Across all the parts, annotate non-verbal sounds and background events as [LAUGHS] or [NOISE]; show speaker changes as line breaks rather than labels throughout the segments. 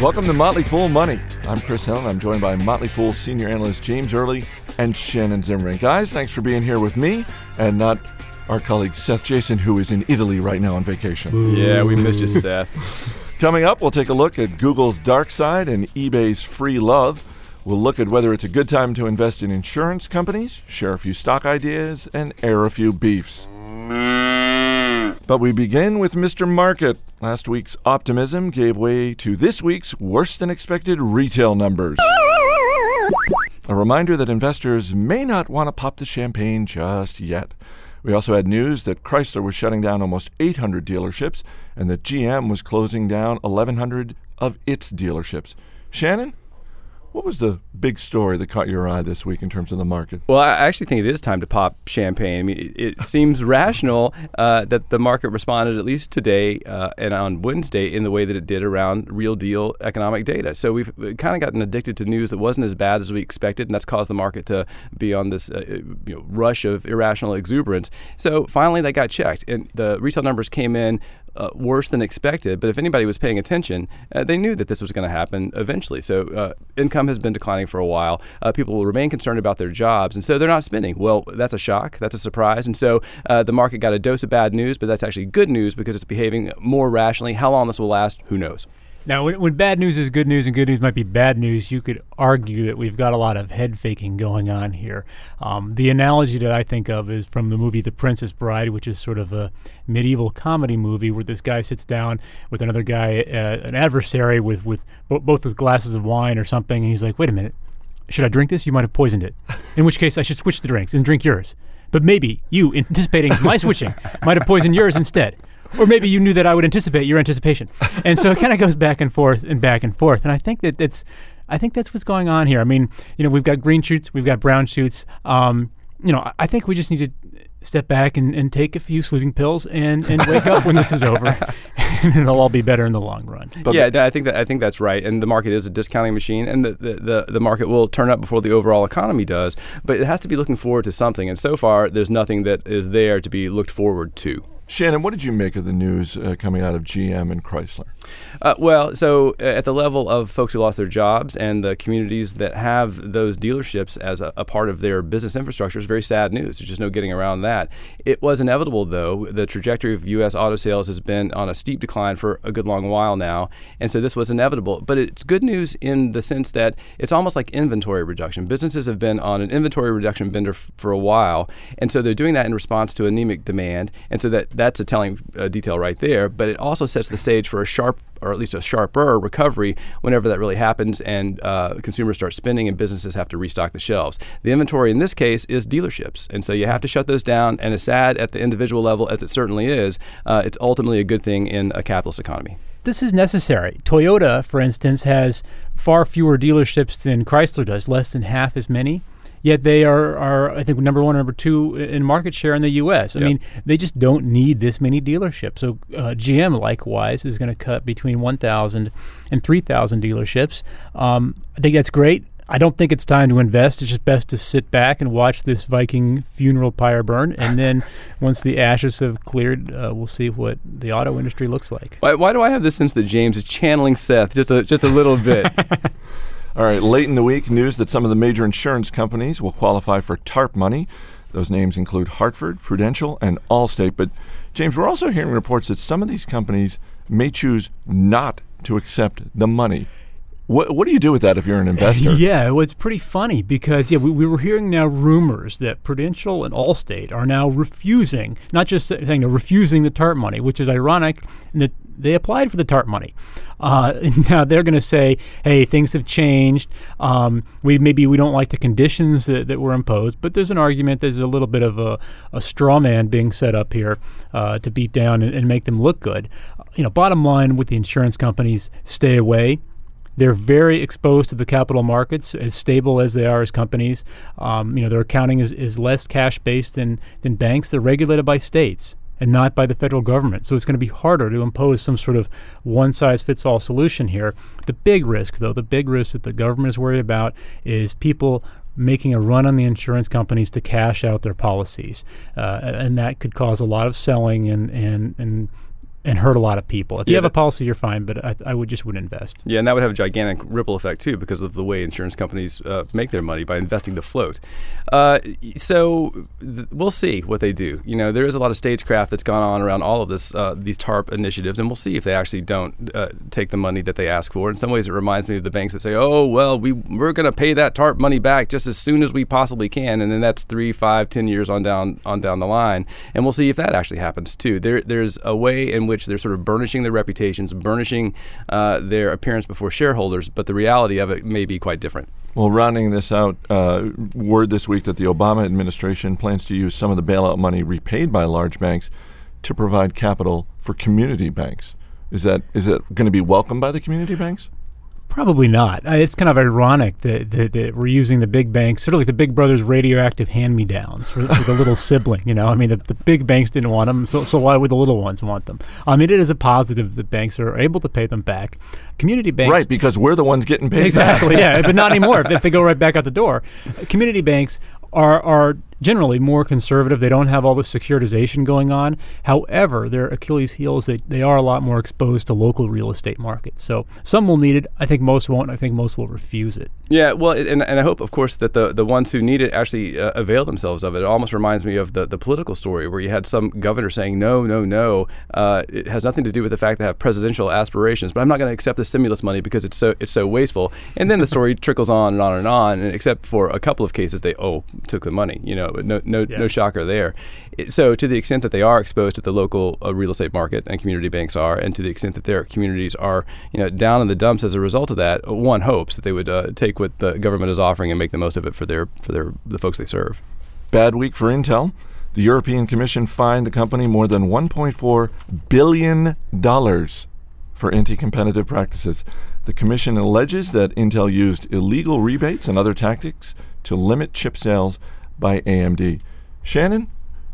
Welcome to Motley Fool Money. I'm Chris Hill, and I'm joined by Motley Fool senior analyst James Early and Shannon Zimmerman. Guys, thanks for being here with me and not our colleague Seth Jayson, who is in Italy right now on vacation.
Yeah, we missed you, Seth. [LAUGHS]
Coming up, we'll take a look at Google's dark side and eBay's free love. We'll look at whether it's a good time to invest in insurance companies, share a few stock ideas, and air a few beefs. But we begin with Mr. Market. Last week's optimism gave way to this week's worse than expected retail numbers. A reminder that investors may not want to pop the champagne just yet. We also had news that Chrysler was shutting down almost 800 dealerships and that GM was closing down 1,100 of its dealerships. Shannon, what was the big story that caught your eye this week in terms of the market?
Well, I actually think it is time to pop champagne. I mean, it, it seems rational uh, that the market responded at least today uh, and on Wednesday in the way that it did around real deal economic data. So we've kind of gotten addicted to news that wasn't as bad as we expected, and that's caused the market to be on this uh, you know, rush of irrational exuberance. So finally, that got checked, and the retail numbers came in uh, worse than expected. But if anybody was paying attention, uh, they knew that this was going to happen eventually. So uh, income has been declining for a while. Uh, people will remain concerned about their jobs, and so they're not spending. Well, that's a shock. That's a surprise. And so uh, the market got a dose of bad news, but that's actually good news because it's behaving more rationally. How long this will last, who knows?
Now, when, when, bad news is good news and good news might be bad news, you could argue that we've got a lot of head faking going on here. Um, the analogy that I think of is from the movie The Princess Bride, which is sort of a medieval comedy movie where this guy sits down with another guy, uh, an adversary, with, with bo- both with glasses of wine or something, and he's like, wait a minute, should I drink this? You might have poisoned it. In which case, I should switch the drinks and drink yours. But maybe you, anticipating my switching, might have poisoned yours instead or maybe you knew that I would anticipate your anticipation. And so it kind of goes back and forth and back and forth. And I think that it's, I think that's what's going on here. I mean, you know, we've got green shoots, we've got brown shoots. Um, you know, I think we just need to step back and, and take a few sleeping pills and, and wake up when this is over, [LAUGHS] and it'll all be better in the long run.
But yeah, I think that I think that's right. And the market is a discounting machine, and the, the, the, the, market will turn up before the overall economy does. But it has to be looking forward to something, and so far there's nothing that is there to be looked forward to.
Shannon, what did you make of the news uh, coming out of GM and Chrysler?
Uh, well, so uh, at the level of folks who lost their jobs and the communities that have those dealerships as a, a, part of their business infrastructure is very sad news. There's just no getting around that. It was inevitable, though. The trajectory of U.S. auto sales has been on a steep decline for a good long while now, and so this was inevitable. But it's good news in the sense that it's almost like inventory reduction. Businesses have been on an inventory reduction bender f- for a while, and so they're doing that in response to anemic demand, and so that that's a telling uh, detail right there. But it also sets the stage for a sharp, or at least a sharper recovery whenever that really happens, and uh, consumers start spending and businesses have to restock the shelves. The inventory in this case is dealerships, and so you have to shut those down. And as sad at the individual level as it certainly is, uh, it's ultimately a good thing in a capitalist economy
this is necessary. Toyota, for instance, has far fewer dealerships than Chrysler does, less than half as many yet they are, are I think number one or number two in market share in the U.S. I yep. mean, they just don't need this many dealerships. So uh, GM likewise is going to cut between 1,000 and 3,000 dealerships. Um, I think that's great. I don't think it's time to invest. It's just best to sit back and watch this Viking funeral pyre burn, and [LAUGHS] then once the ashes have cleared, uh, we'll see what the auto industry looks like.
Why, why do I have this sense that James is channeling Seth just a just a little bit? [LAUGHS]
All right, late in the week, news that some of the major insurance companies will qualify for TARP money. Those names include Hartford, Prudential, and Allstate. But, James, we're also hearing reports that some of these companies may choose not to accept the money. What, what do you do with that if you're an investor? [LAUGHS]
yeah, well, it's pretty funny because yeah, we, we were hearing now rumors that Prudential and Allstate are now refusing, not just saying they're refusing the TARP money, which is ironic, and that they applied for the TARP money. Uh, [LAUGHS] now they're going to say, "Hey, things have changed. Um, we maybe we don't like the conditions that, that were imposed." But there's an argument. There's a little bit of a, a straw man being set up here uh, to beat down and, and make them look good. You know, bottom line with the insurance companies, stay away. They're very exposed to the capital markets, as stable as they are as companies. Um, you know, their accounting is, is less cash based than, than banks. They're regulated by states and not by the federal government. So it's going to be harder to impose some sort of one size fits all solution here. The big risk, though, the big risk that the government is worried about is people making a run on the insurance companies to cash out their policies. Uh, and that could cause a lot of selling and, and, and and hurt a lot of people. If you
Yeah,
have a policy, you're fine, but I, I would just wouldn't invest.
Yeah, and that would have a gigantic ripple effect too, because of the way insurance companies uh, make their money by investing the float. Uh, so th- we'll see what they do. You know, there is a lot of stagecraft that's gone on around all of this, uh, these TARP initiatives, and we'll see if they actually don't uh, take the money that they ask for. In some ways, it reminds me of the banks that say, "Oh, well, we we're going to pay that TARP money back just as soon as we possibly can," and then that's three, five, ten years on down on down the line, and we'll see if that actually happens too. There, there's a way in which they're sort of burnishing their reputations, burnishing uh, their appearance before shareholders, but the reality of it may be quite different.
Well, rounding this out, uh, word this week that the Obama administration plans to use some of the bailout money repaid by large banks to provide capital for community banks. Is that is it going to be welcomed by the community banks?
Probably not. Uh, it's kind of ironic that, that, that we're using the big banks, sort of like the big brothers' radioactive hand-me-downs for, for the little [LAUGHS] sibling. You know, I mean, the, the big banks didn't want them, so, so why would the little ones want them? I mean, it is a positive that banks are able to pay them back. Community banks,
Right, because we're the ones getting paid.
exactly, yeah, but not anymore. if they go right back out the door, [LAUGHS] community banks are are generally more conservative. They don't have all the securitization going on. However, their Achilles heel is they, they are a lot more exposed to local real estate markets. So some will need it. I think most won't. I think most will refuse it.
Yeah, well, and, and I hope, of course, that the, the ones who need it actually uh, avail themselves of it. It almost reminds me of the, the political story where you had some governor saying, no, no, no. Uh, it has nothing to do with the fact that I have presidential aspirations, but I'm not going to accept the stimulus money because it's so it's so wasteful. And then the story trickles on and on and on. And except for a couple of cases, they oh took the money. You know, but no no
Yeah.
no shocker there. It, so to the extent that they are exposed to the local uh, real estate market and community banks are, and to the extent that their communities are you know down in the dumps as a result of that, one hopes that they would uh, take what the government is offering and make the most of it for their for their the folks they serve.
Bad week for Intel. The European Commission fined the company more than 1.4 billion dollars for anti-competitive practices. The commission alleges that Intel used illegal rebates and other tactics to limit chip sales by AMD. Shannon,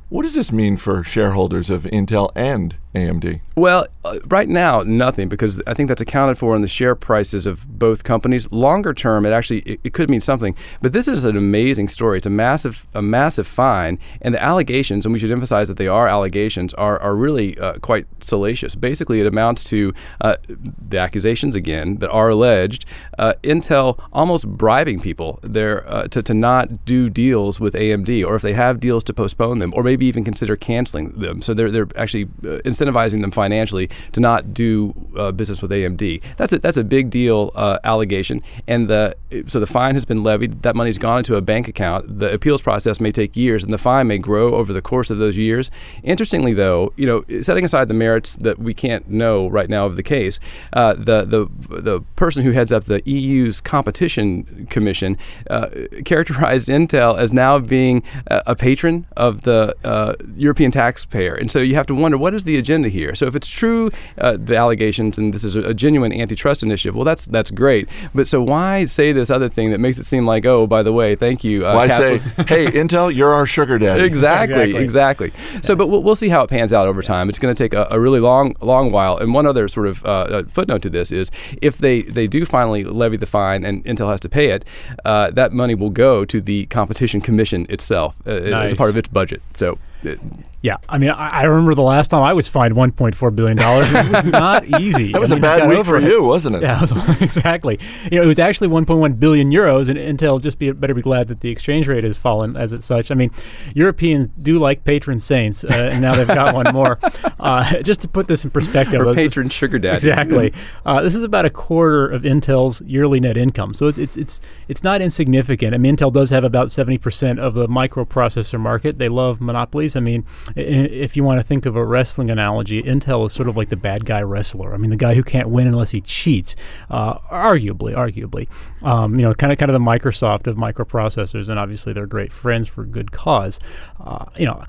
what does this mean for shareholders of Intel and AMD?
Well, uh, right now, nothing because I think that's accounted for in the share prices of both companies. Longer term, it actually it, it could mean something. But this is an amazing story. It's a massive a massive fine, and the allegations, and we should emphasize that they are allegations, are are really uh, quite salacious. Basically, it amounts to uh, the accusations again that are alleged. Uh, Intel almost bribing people there uh, to to not do deals with AMD, or if they have deals to postpone them, or maybe even consider canceling them. So they're they're actually uh, incentivizing them financially to not do uh, business with AMD. That's a that's a big deal uh, allegation, and the so the fine has been levied. That money's gone into a bank account. The appeals process may take years, and the fine may grow over the course of those years. Interestingly, though, you know, setting aside the merits that we can't know right now of the case, uh, the the the person who heads up the EU's competition commission uh, characterized Intel as now being a, a patron of the uh, European taxpayer, and so you have to wonder what is the agenda here. So if it's true, uh, the allegations, and this is a, a genuine antitrust initiative, well, that's that's great. But so why say this other thing that makes it seem like, oh, by the way, thank you, uh,
Why say, [LAUGHS] hey, Intel, you're our sugar daddy? [LAUGHS]
Exactly,
Exactly.
exactly. So, but we'll, we'll see how it pans out over time. It's going to take a, a really long, long while. And one other sort of uh, uh, footnote to this is, if they they do finally levy the fine and Intel has to pay it, uh, that money will go to the Competition Commission itself uh, as a part of its budget. So. Uh,
Yeah, I mean, I, I remember the last time I was fined 1.4 billion dollars. Not [LAUGHS] easy.
That was
I
a
mean, I
bad week for
it.
you, wasn't it?
Yeah, [LAUGHS] it was, exactly. You know, it was actually 1.1 billion euros, and Intel just be better be glad that the exchange rate has fallen as it's such. I mean, Europeans do like patron saints, uh, and now they've got one more. [LAUGHS] Uh, just to put this in perspective,
or
this is-
patron sugar daddy.
Exactly. Uh, this is about a quarter of Intel's yearly net income, so it's it's it's it's not insignificant. I mean, Intel does have about seventy percent of the microprocessor market. They love monopolies. I mean, if you want to think of a wrestling analogy, Intel is sort of like the bad guy wrestler. I mean, the guy who can't win unless he cheats. Uh, arguably, arguably, um, you know, kind of kind of the Microsoft of microprocessors, and obviously they're great friends for good cause. Uh, you know.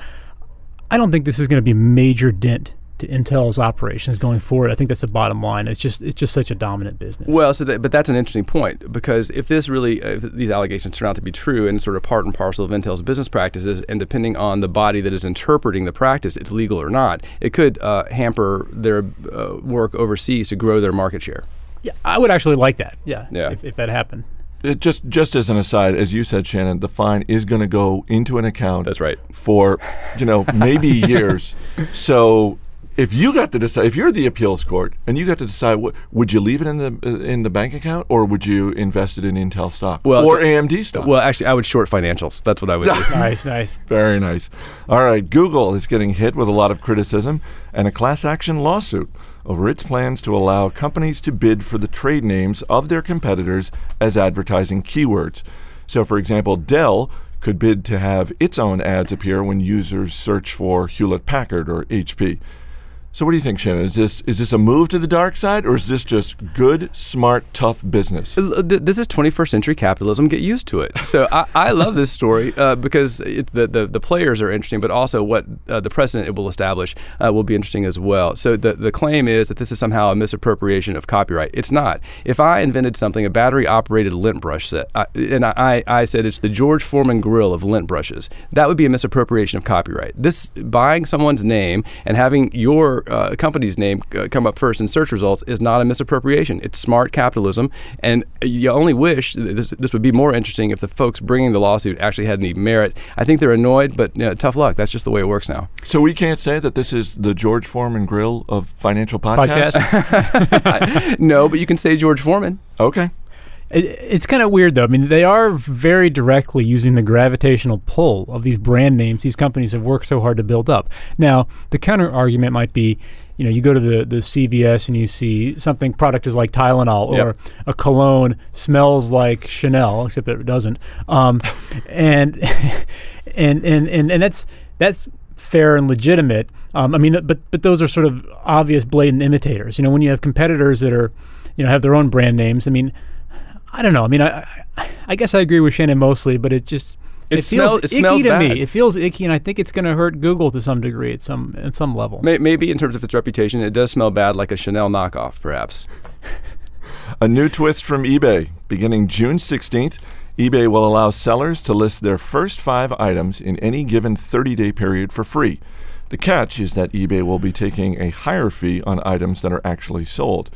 I don't think this is going to be a major dent to Intel's operations going forward. I think that's the bottom line. It's just it's just such a dominant business.
Well, so that, but that's an interesting point because if this really, uh, if these allegations turn out to be true and sort of part and parcel of Intel's business practices, and depending on the body that is interpreting the practice, it's legal or not, it could uh, hamper their uh, work overseas to grow their market share.
yeah, I would actually like that. Yeah,
Yeah.
If, if that happened.
It just just as an aside, as you said, Shannon, the fine is going to go into an account.
That's right.
For you know maybe [LAUGHS] years. So if you got to decide, if you're the appeals court and you got to decide, what, would you leave it in the uh, in the bank account or would you invest it in Intel stock
Well,
or
so-
AMD stock?
Well, actually, I would short financials. That's what I would do. [LAUGHS]
nice, nice.
Very nice. All right, Google is getting hit with a lot of criticism and a class action lawsuit over its plans to allow companies to bid for the trade names of their competitors as advertising keywords. So, for example, Dell could bid to have its own ads appear when users search for Hewlett Packard or HP. So, what do you think, Shannon? Is this is this a move to the dark side, or is this just good, smart, tough business?
This is 21st century capitalism. Get used to it. So I, I love this story uh, because it, the, the the players are interesting, but also what uh, the precedent it will establish uh, will be interesting as well. So the the claim is that this is somehow a misappropriation of copyright. It's not. If I invented something, a battery operated lint brush set, uh, and I, I said it's the George Foreman grill of lint brushes, that would be a misappropriation of copyright. This buying someone's name and having your uh, company's name uh, come up first in search results is not a misappropriation. It's smart capitalism, and you only wish this, this would be more interesting if the folks bringing the lawsuit actually had any merit. I think they're annoyed, but you know, tough luck. That's just the way it works now.
So we can't say that this is the George Foreman grill of financial podcasts.
Podcast. [LAUGHS] [LAUGHS]
no, but you can say George Foreman.
Okay.
It, it's kind of weird though. I mean, they are very directly using the gravitational pull of these brand names these companies have worked so hard to build up. Now, the counter argument might be, you know, you go to the, the CVS and you see something product is like Tylenol or
Yep.
a cologne smells like Chanel, except it doesn't. Um, [LAUGHS] and, and and and and that's that's fair and legitimate. Um, I mean, but but those are sort of obvious, blatant imitators. You know, when you have competitors that are, you know, have their own brand names. I mean, I don't know. I mean, I I, I guess I agree with Shannon mostly, but it just
It
feels
smell- it
icky
smells
to
bad.
me. It feels icky, and I think it's going to hurt Google to some degree at some at some level.
Maybe in terms of its reputation, it does smell bad, like a Chanel knockoff, perhaps.
A new twist from eBay. Beginning June 16th, eBay will allow sellers to list their first five items in any given 30 day period for free. The catch is that eBay will be taking a higher fee on items that are actually sold.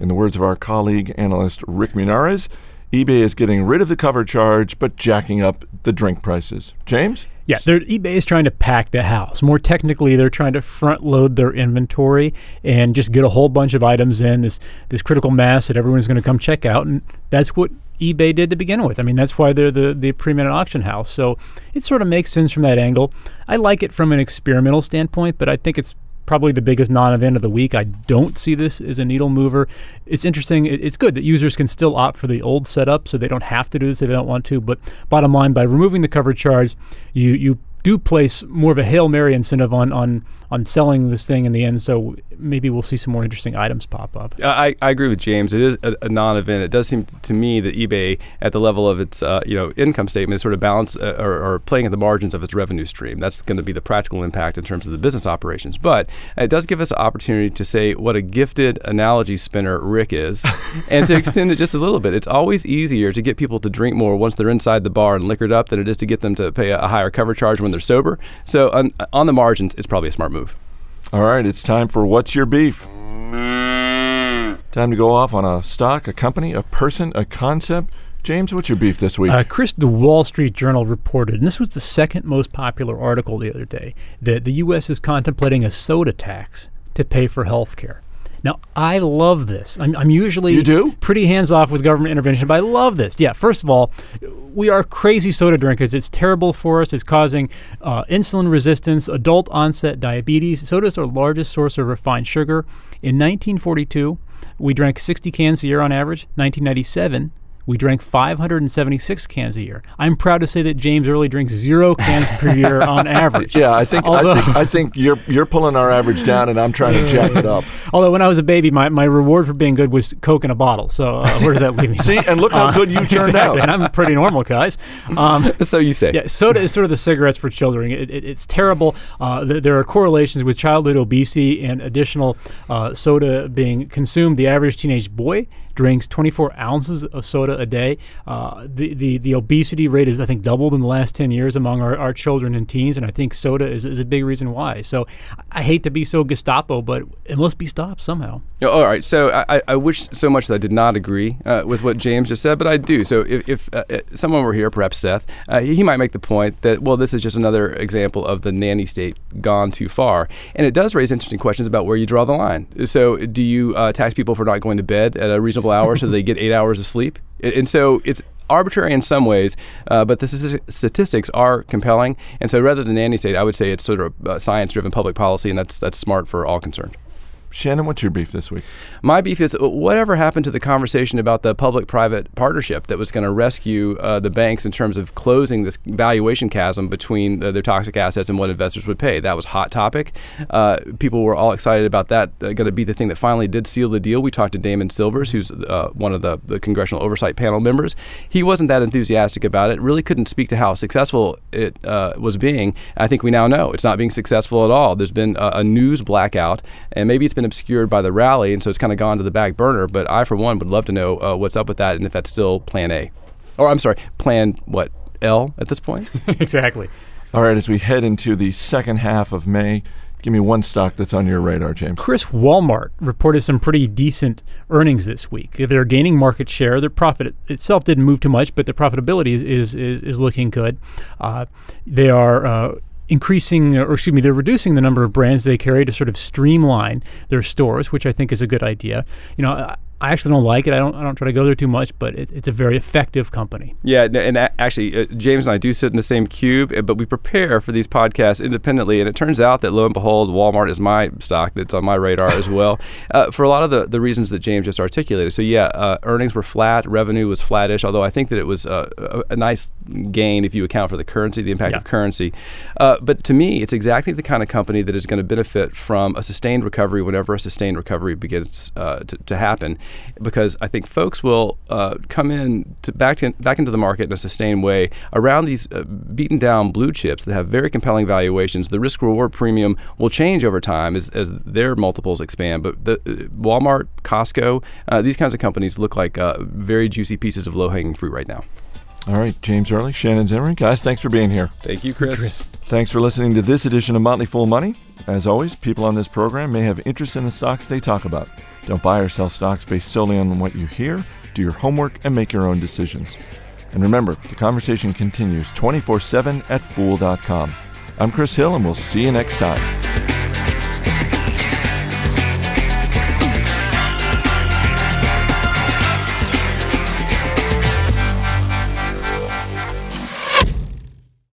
In the words of our colleague analyst Rick Munarriz, eBay is getting rid of the cover charge but jacking up the drink prices. James?
Yeah, eBay is trying to pack the house. More technically, they're trying to front load their inventory and just get a whole bunch of items in this this critical mass that everyone's going to come check out, and that's what eBay did to begin with. I mean, that's why they're the the preeminent auction house. So it sort of makes sense from that angle. I like it from an experimental standpoint, but I think it's probably the biggest non-event of the week. I don't see this as a needle mover. It's interesting. It's good that users can still opt for the old setup, so they don't have to do this if they don't want to. But bottom line, by removing the cover charge, you you do place more of a hail mary incentive on on on selling this thing in the end. So maybe we'll see some more interesting items pop up.
I, I agree with James. It is a, a non-event. It does seem to me that eBay, at the level of its uh, you know income statement, is sort of balance uh, or, or playing at the margins of its revenue stream. That's going to be the practical impact in terms of the business operations. But it does give us an opportunity to say what a gifted analogy spinner Rick is, [LAUGHS] and to extend it just a little bit. It's always easier to get people to drink more once they're inside the bar and liquored up than it is to get them to pay a, a higher cover charge when they're sober. So on, on the margins, it's probably a smart move.
All right, it's time for What's Your Beef? Time to go off on a stock, a company, a person, a concept. James, what's your beef this week?
Uh, Chris, the Wall Street Journal reported, and this was the second most popular article the other day, that the U.S. is contemplating a soda tax to pay for health care. Now, I love this. I'm, I'm usually
You do?
pretty hands off with government intervention, but I love this. Yeah, first of all, we are crazy soda drinkers. It's terrible for us. It's causing uh, insulin resistance, adult onset diabetes. Soda is our largest source of refined sugar. In 1942, we drank 60 cans a year on average. 1997, we drank 576 cans a year. I'm proud to say that James Early drinks zero cans per year [LAUGHS] on average.
yeah, I think,
Although-
I think I think you're you're pulling our average down, and I'm trying to jack it up. [LAUGHS]
Although when I was a baby, my, my reward for being good was Coke in a bottle. So uh, where does that leave me? [LAUGHS]
See, and look how good you turned
exactly. And
out.
I'm pretty normal, guys. Um,
so you say.
yeah, soda is sort of the cigarettes for children. It, it, it's terrible. Uh, th- there are correlations with childhood obesity and additional uh, soda being consumed. The average teenage boy drinks 24 ounces of soda a day. Uh, the, the the obesity rate is I think doubled in the last 10 years among our, our children and teens, and I think soda is, is a big reason why. So I hate to be so Gestapo, but it must be stopped somehow.
Oh, all right. So I, I wish so much that I did not agree uh, with what James just said, but I do. So if, if uh, uh someone were here, perhaps Seth, uh, he might make the point that well, this is just another example of the nanny state gone too far, and it does raise interesting questions about where you draw the line. So do you uh, tax people for not going to bed at a reasonable hour so they get eight hours of sleep? And so it's arbitrary in some ways, uh, but the statistics are compelling. And so rather than nanny state, I would say it's sort of uh, science-driven public policy, and that's that's smart for all concerned.
Shannon, what's your beef this week?
My beef is uh, whatever happened to the conversation about the public private partnership that was going to rescue uh, the banks in terms of closing this valuation chasm between uh, their toxic assets and what investors would pay. That was hot topic. Uh, people were all excited about that, uh, going to be the thing that finally did seal the deal. We talked to Damon Silvers, who's uh, one of the, the congressional oversight panel members. He wasn't that enthusiastic about it, really couldn't speak to how successful it was being. I think we now know it's not being successful at all. There's been a, a news blackout, and maybe it's been obscured by the rally, and so it's kind of gone to the back burner. But I, for one, would love to know uh, what's up with that and if that's still Plan A, or I'm sorry, Plan what L at this point. [LAUGHS]
exactly.
All right, as we head into the second half of May, give me one stock that's on your radar, James.
Chris, Walmart reported some pretty decent earnings this week. They're gaining market share. Their profit itself didn't move too much, but their profitability is is, is, is looking good. Uh, they are uh, increasing, or excuse me, they're reducing the number of brands they carry to sort of streamline their stores, which I think is a good idea. You know, I actually don't like it. I don't. I don't try to go there too much, but it, it's a very effective company.
Yeah, and actually, uh, James and I do sit in the same cube, uh, but we prepare for these podcasts independently. And it turns out that lo and behold, Walmart is my stock that's on my radar as well, [LAUGHS] uh, for a lot of the, the reasons that James just articulated. So yeah, uh, earnings were flat, revenue was flattish. Although I think that it was uh, a, a, nice gain if you account for the currency, the impact yeah. of currency. Uh, but to me, it's exactly the kind of company that is going to benefit from a sustained recovery whenever a sustained recovery begins to, to happen because I think folks will uh, come in to back, to, back into the market in a sustained way around these uh, beaten down blue chips that have very compelling valuations. The risk reward premium will change over time as, as their multiples expand. But the, uh, Walmart, Costco, uh, these kinds of companies look like uh, very juicy pieces of low hanging fruit right now.
All right, James Early, Shannon Zimmerman. Guys, thanks for being here.
Thank you, Chris. Chris.
Thanks for listening to this edition of Motley Fool Money. As always, people on this program may have interest in the stocks they talk about. Don't buy or sell stocks based solely on what you hear. Do your homework and make your own decisions. And remember, the conversation continues 24 7 at fool.com. I'm Chris Hill, and we'll see you next time.